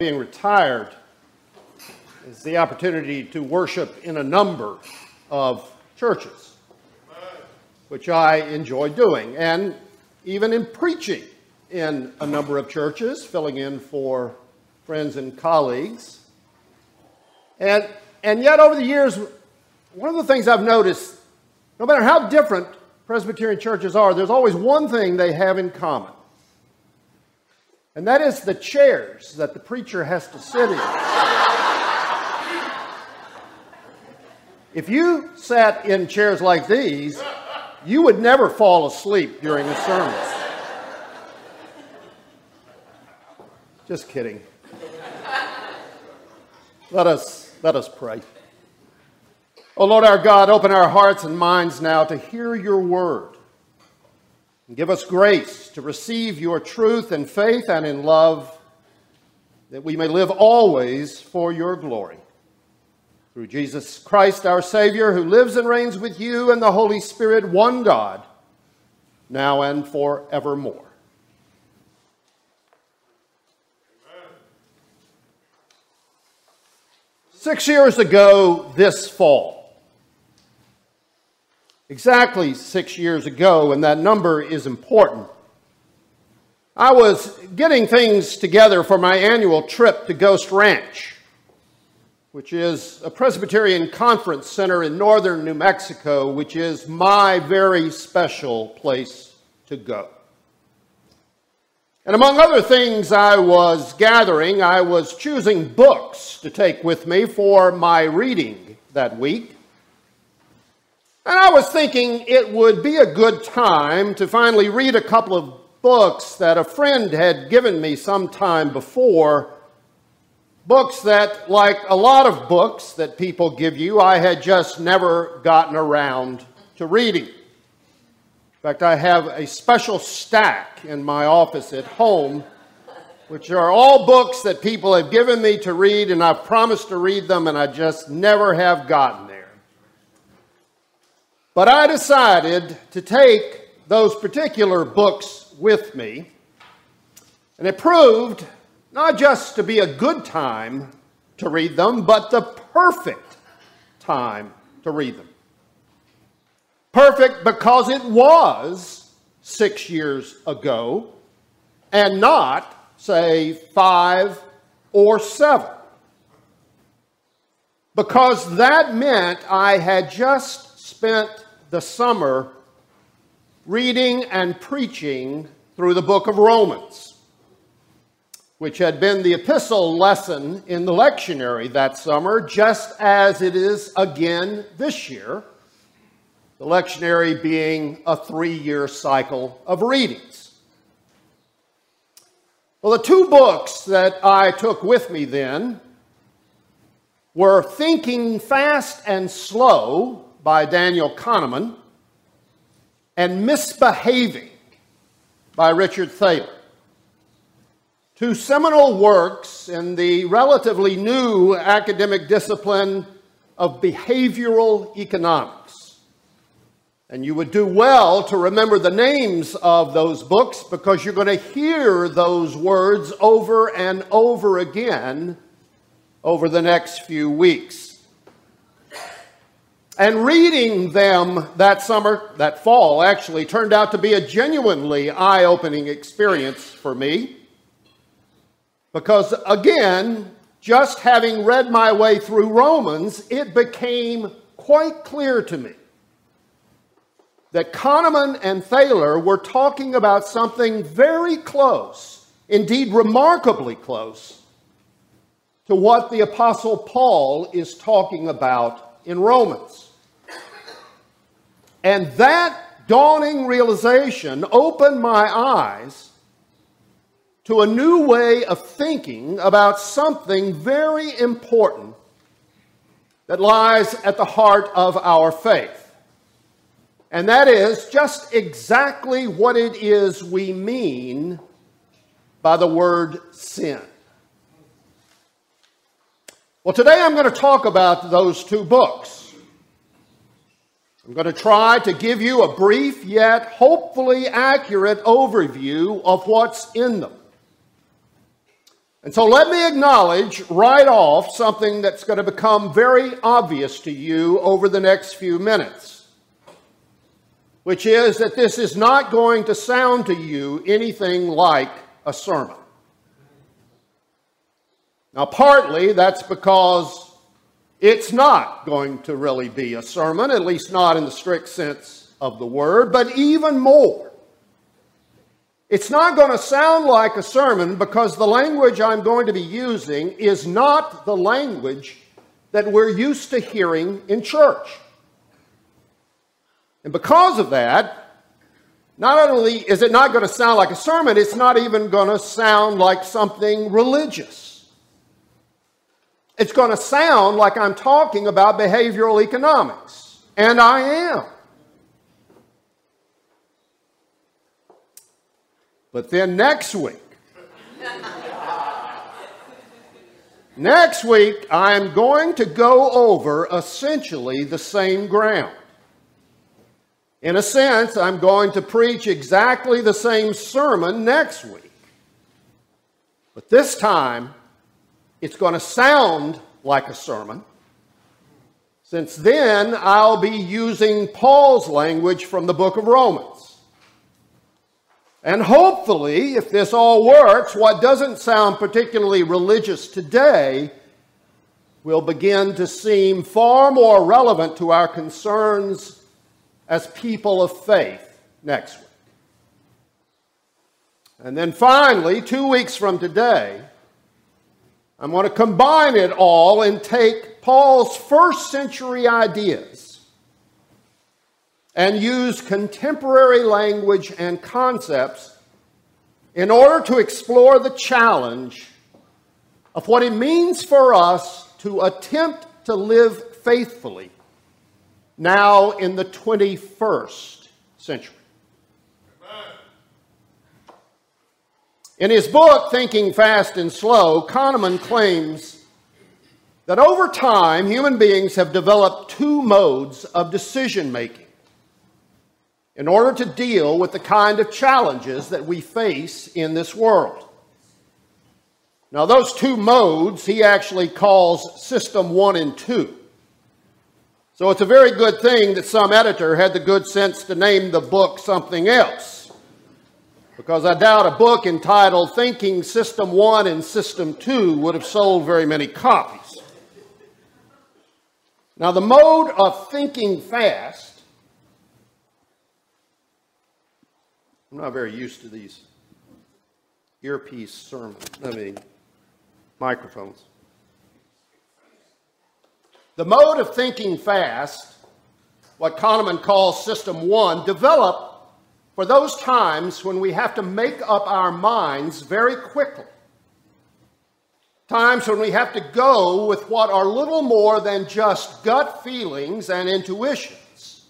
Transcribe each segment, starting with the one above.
being retired is the opportunity to worship in a number of churches, which I enjoy doing, and even in preaching in a number of churches, filling in for friends and colleagues. And, and yet, over the years, one of the things I've noticed, no matter how different Presbyterian churches are, there's always one thing they have in common and that is the chairs that the preacher has to sit in. if you sat in chairs like these, you would never fall asleep during a sermon. Just kidding. Let us, let us pray. Oh Lord our God, open our hearts and minds now to hear your word. And give us grace to receive your truth in faith and in love, that we may live always for your glory. Through Jesus Christ, our Savior, who lives and reigns with you and the Holy Spirit, one God, now and forevermore. Six years ago this fall, exactly six years ago, and that number is important. I was getting things together for my annual trip to Ghost Ranch, which is a Presbyterian conference center in northern New Mexico, which is my very special place to go. And among other things I was gathering, I was choosing books to take with me for my reading that week. And I was thinking it would be a good time to finally read a couple of books that a friend had given me some time before. Books that, like a lot of books that people give you, I had just never gotten around to reading. In fact, I have a special stack in my office at home, which are all books that people have given me to read, and I've promised to read them, and I just never have gotten there. But I decided to take those particular books with me, and it proved not just to be a good time to read them, but the perfect time to read them. Perfect because it was six years ago and not, say, five or seven. Because that meant I had just spent the summer reading and preaching through the book of Romans, which had been the epistle lesson in the lectionary that summer, just as it is again this year, the lectionary being a three year cycle of readings. Well, the two books that I took with me then were Thinking Fast and Slow by Daniel Kahneman and Misbehaving by Richard Thaler. Two seminal works in the relatively new academic discipline of behavioral economics. And you would do well to remember the names of those books because you're going to hear those words over and over again over the next few weeks. And reading them that summer, that fall actually, turned out to be a genuinely eye opening experience for me. Because again, just having read my way through Romans, it became quite clear to me that Kahneman and Thaler were talking about something very close, indeed remarkably close, to what the Apostle Paul is talking about in Romans. And that dawning realization opened my eyes to a new way of thinking about something very important that lies at the heart of our faith. And that is just exactly what it is we mean by the word sin. Well, today I'm going to talk about those two books. I'm going to try to give you a brief yet hopefully accurate overview of what's in them. And so let me acknowledge right off something that's going to become very obvious to you over the next few minutes, which is that this is not going to sound to you anything like a sermon. Now, partly that's because it's not going to really be a sermon, at least not in the strict sense of the word, but even more. It's not going to sound like a sermon because the language I'm going to be using is not the language that we're used to hearing in church. And because of that, not only is it not going to sound like a sermon, it's not even going to sound like something religious. It's going to sound like I'm talking about behavioral economics, and I am. But then next week, next week, I'm going to go over essentially the same ground. In a sense, I'm going to preach exactly the same sermon next week. But this time, it's going to sound like a sermon, since then I'll be using Paul's language from the book of Romans. And hopefully, if this all works, what doesn't sound particularly religious today will begin to seem far more relevant to our concerns as people of faith next week. And then finally, two weeks from today, I'm going to combine it all and take Paul's first century ideas and use contemporary language and concepts in order to explore the challenge of what it means for us to attempt to live faithfully now in the 21st century. In his book, Thinking Fast and Slow, Kahneman claims that over time, human beings have developed two modes of decision making in order to deal with the kind of challenges that we face in this world. Now, those two modes he actually calls System 1 and 2. So it's a very good thing that some editor had the good sense to name the book something else because I doubt a book entitled Thinking System 1 and System 2 would have sold very many copies. Now, the mode of thinking fast, I'm not very used to these earpiece sermons, I mean, microphones. The mode of thinking fast, what Kahneman calls System 1, developed for those times when we have to make up our minds very quickly. Times when we have to go with what are little more than just gut feelings and intuitions,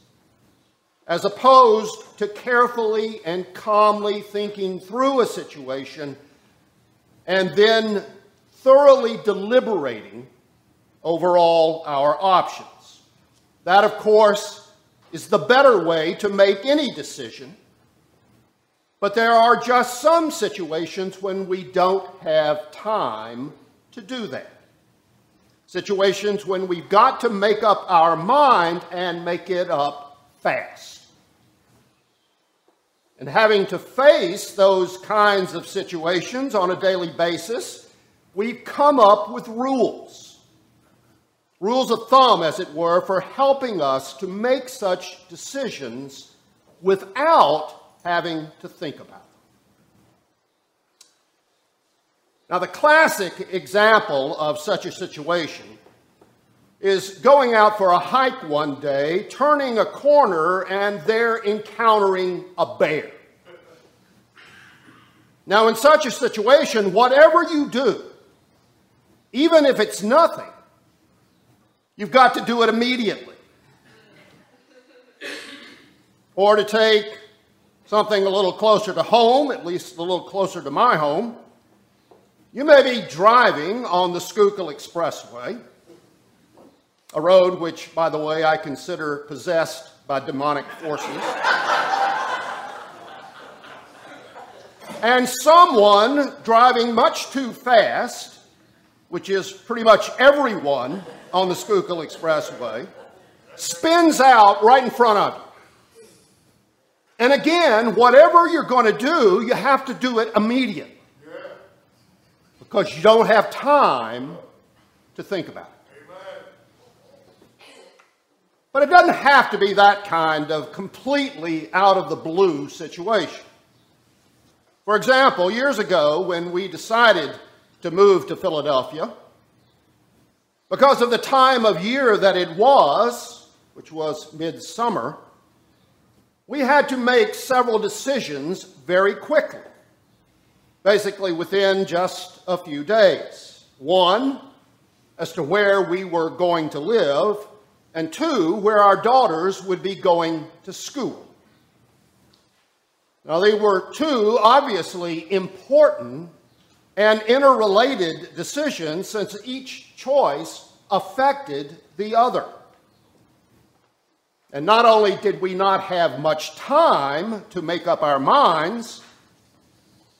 as opposed to carefully and calmly thinking through a situation and then thoroughly deliberating over all our options. That, of course, is the better way to make any decision but there are just some situations when we don't have time to do that. Situations when we've got to make up our mind and make it up fast. And having to face those kinds of situations on a daily basis, we've come up with rules. Rules of thumb, as it were, for helping us to make such decisions without having to think about them. Now, the classic example of such a situation is going out for a hike one day, turning a corner, and there encountering a bear. Now, in such a situation, whatever you do, even if it's nothing, you've got to do it immediately. Or to take something a little closer to home, at least a little closer to my home. You may be driving on the Schuylkill Expressway, a road which, by the way, I consider possessed by demonic forces. and someone driving much too fast, which is pretty much everyone on the Schuylkill Expressway, spins out right in front of you. And again, whatever you're going to do, you have to do it immediately. Because you don't have time to think about it. But it doesn't have to be that kind of completely out of the blue situation. For example, years ago when we decided to move to Philadelphia, because of the time of year that it was, which was midsummer, we had to make several decisions very quickly, basically within just a few days. One, as to where we were going to live, and two, where our daughters would be going to school. Now, they were two obviously important and interrelated decisions since each choice affected the other. And not only did we not have much time to make up our minds,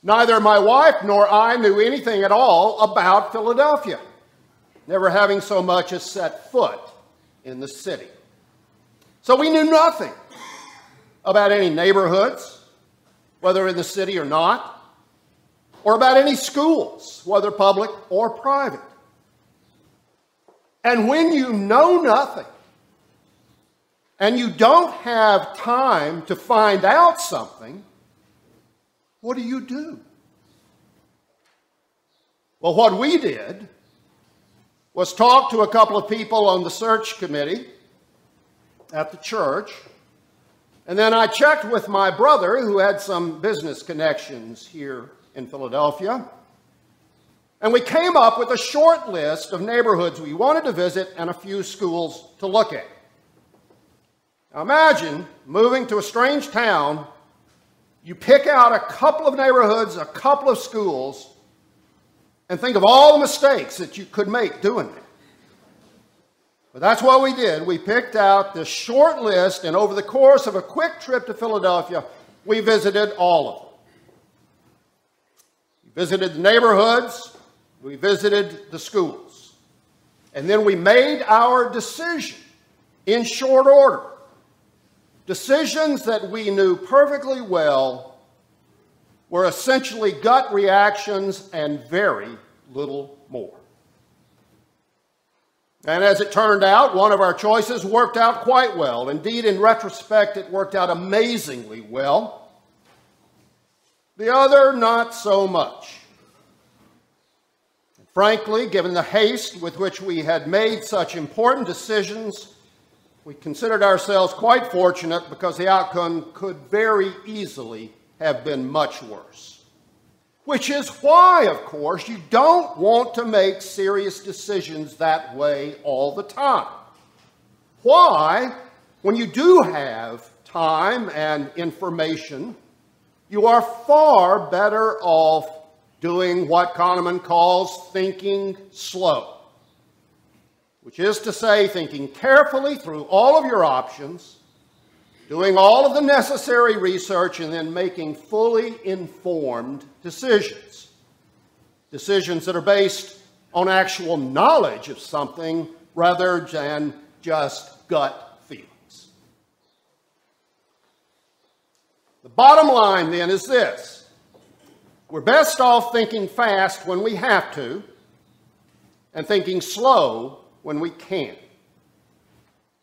neither my wife nor I knew anything at all about Philadelphia, never having so much as set foot in the city. So we knew nothing about any neighborhoods, whether in the city or not, or about any schools, whether public or private. And when you know nothing, and you don't have time to find out something, what do you do? Well, what we did was talk to a couple of people on the search committee at the church. And then I checked with my brother, who had some business connections here in Philadelphia. And we came up with a short list of neighborhoods we wanted to visit and a few schools to look at. Now imagine moving to a strange town, you pick out a couple of neighborhoods, a couple of schools, and think of all the mistakes that you could make doing it. But that's what we did. We picked out this short list, and over the course of a quick trip to Philadelphia, we visited all of them. We visited the neighborhoods, we visited the schools, and then we made our decision in short order. Decisions that we knew perfectly well were essentially gut reactions and very little more. And as it turned out, one of our choices worked out quite well. Indeed, in retrospect, it worked out amazingly well. The other, not so much. Frankly, given the haste with which we had made such important decisions, we considered ourselves quite fortunate because the outcome could very easily have been much worse. Which is why, of course, you don't want to make serious decisions that way all the time. Why, when you do have time and information, you are far better off doing what Kahneman calls thinking slow which is to say, thinking carefully through all of your options, doing all of the necessary research, and then making fully informed decisions. Decisions that are based on actual knowledge of something rather than just gut feelings. The bottom line then is this we're best off thinking fast when we have to and thinking slow when we can.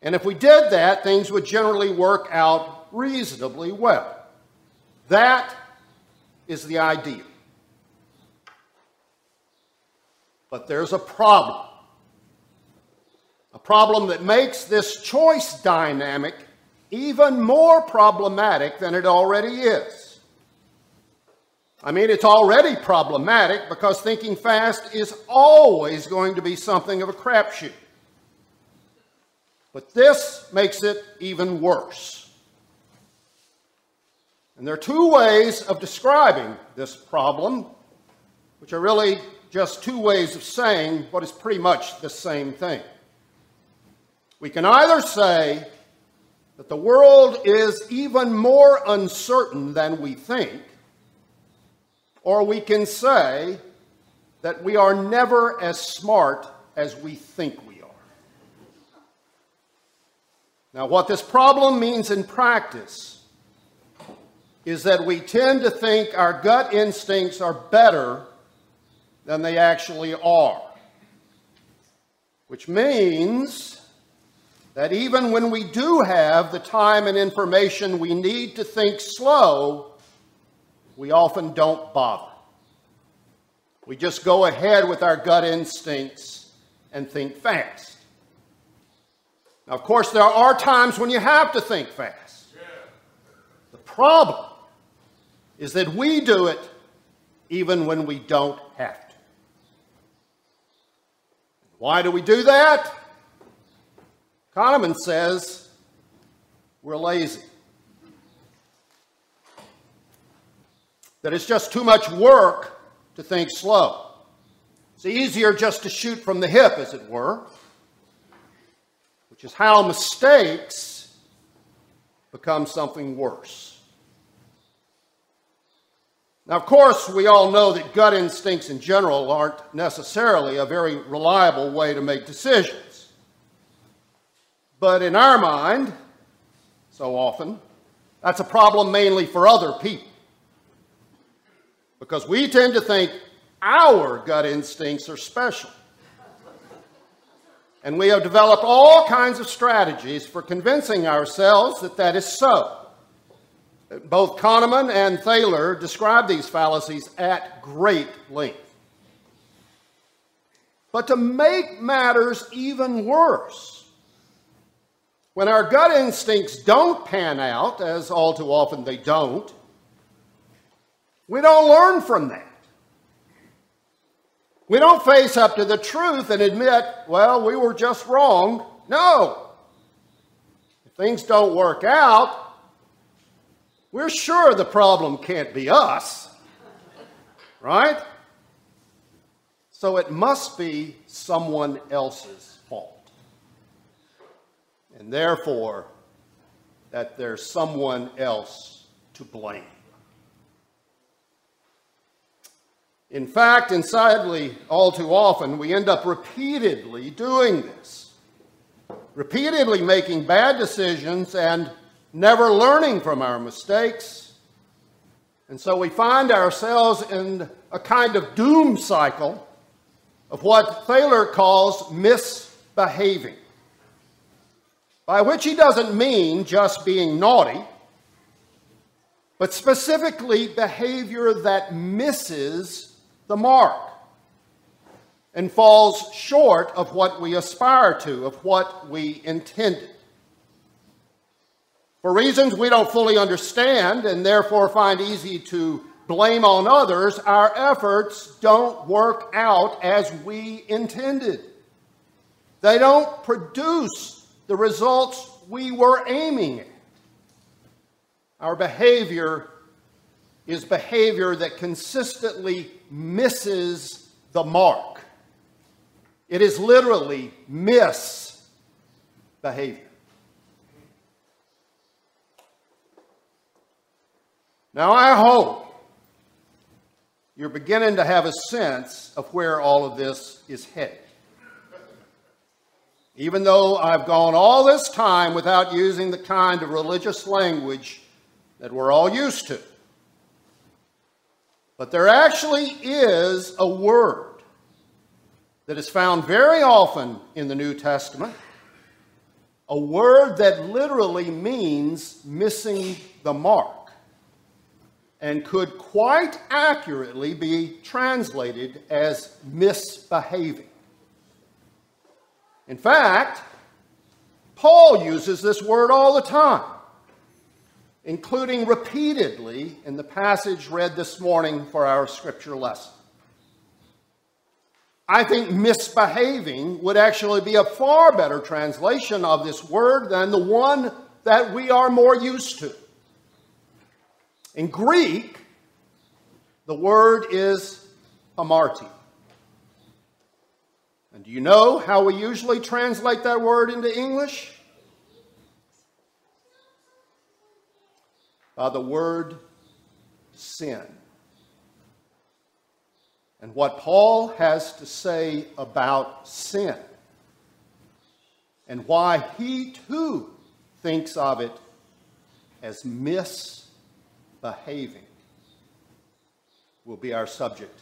And if we did that, things would generally work out reasonably well. That is the ideal. But there's a problem. A problem that makes this choice dynamic even more problematic than it already is. I mean, it's already problematic because thinking fast is always going to be something of a crapshoot. But this makes it even worse. And there are two ways of describing this problem, which are really just two ways of saying what is pretty much the same thing. We can either say that the world is even more uncertain than we think, or we can say that we are never as smart as we think we are. Now, what this problem means in practice is that we tend to think our gut instincts are better than they actually are. Which means that even when we do have the time and information we need to think slow, we often don't bother. We just go ahead with our gut instincts and think fast. Now, of course, there are times when you have to think fast. The problem is that we do it even when we don't have to. Why do we do that? Kahneman says we're lazy. That it's just too much work to think slow. It's easier just to shoot from the hip, as it were, which is how mistakes become something worse. Now, of course, we all know that gut instincts in general aren't necessarily a very reliable way to make decisions. But in our mind, so often, that's a problem mainly for other people. Because we tend to think our gut instincts are special. And we have developed all kinds of strategies for convincing ourselves that that is so. Both Kahneman and Thaler describe these fallacies at great length. But to make matters even worse, when our gut instincts don't pan out, as all too often they don't, we don't learn from that. We don't face up to the truth and admit, well, we were just wrong. No. If things don't work out, we're sure the problem can't be us, right? So it must be someone else's fault. and therefore that there's someone else to blame. In fact, and sadly, all too often, we end up repeatedly doing this, repeatedly making bad decisions and never learning from our mistakes. And so we find ourselves in a kind of doom cycle of what Thaler calls misbehaving by which he doesn't mean just being naughty, but specifically behavior that misses the mark and falls short of what we aspire to, of what we intended. For reasons we don't fully understand and therefore find easy to blame on others, our efforts don't work out as we intended. They don't produce the results we were aiming at. Our behavior is behavior that consistently misses the mark. It is literally miss behavior. Now, I hope you're beginning to have a sense of where all of this is headed even though I've gone all this time without using the kind of religious language that we're all used to. But there actually is a word that is found very often in the New Testament, a word that literally means missing the mark and could quite accurately be translated as misbehaving. In fact, Paul uses this word all the time, including repeatedly in the passage read this morning for our scripture lesson. I think misbehaving would actually be a far better translation of this word than the one that we are more used to. In Greek, the word is hamartia. And do you know how we usually translate that word into English? The word sin. and what Paul has to say about sin and why he too thinks of it as misbehaving will be our subject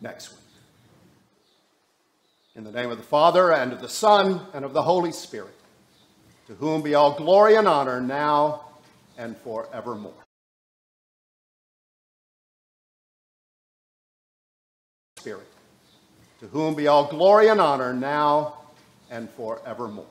next week. In the name of the Father, and of the Son, and of the Holy Spirit, to whom be all glory and honor now and forevermore. Spirit, to whom be all glory and honor now and forevermore.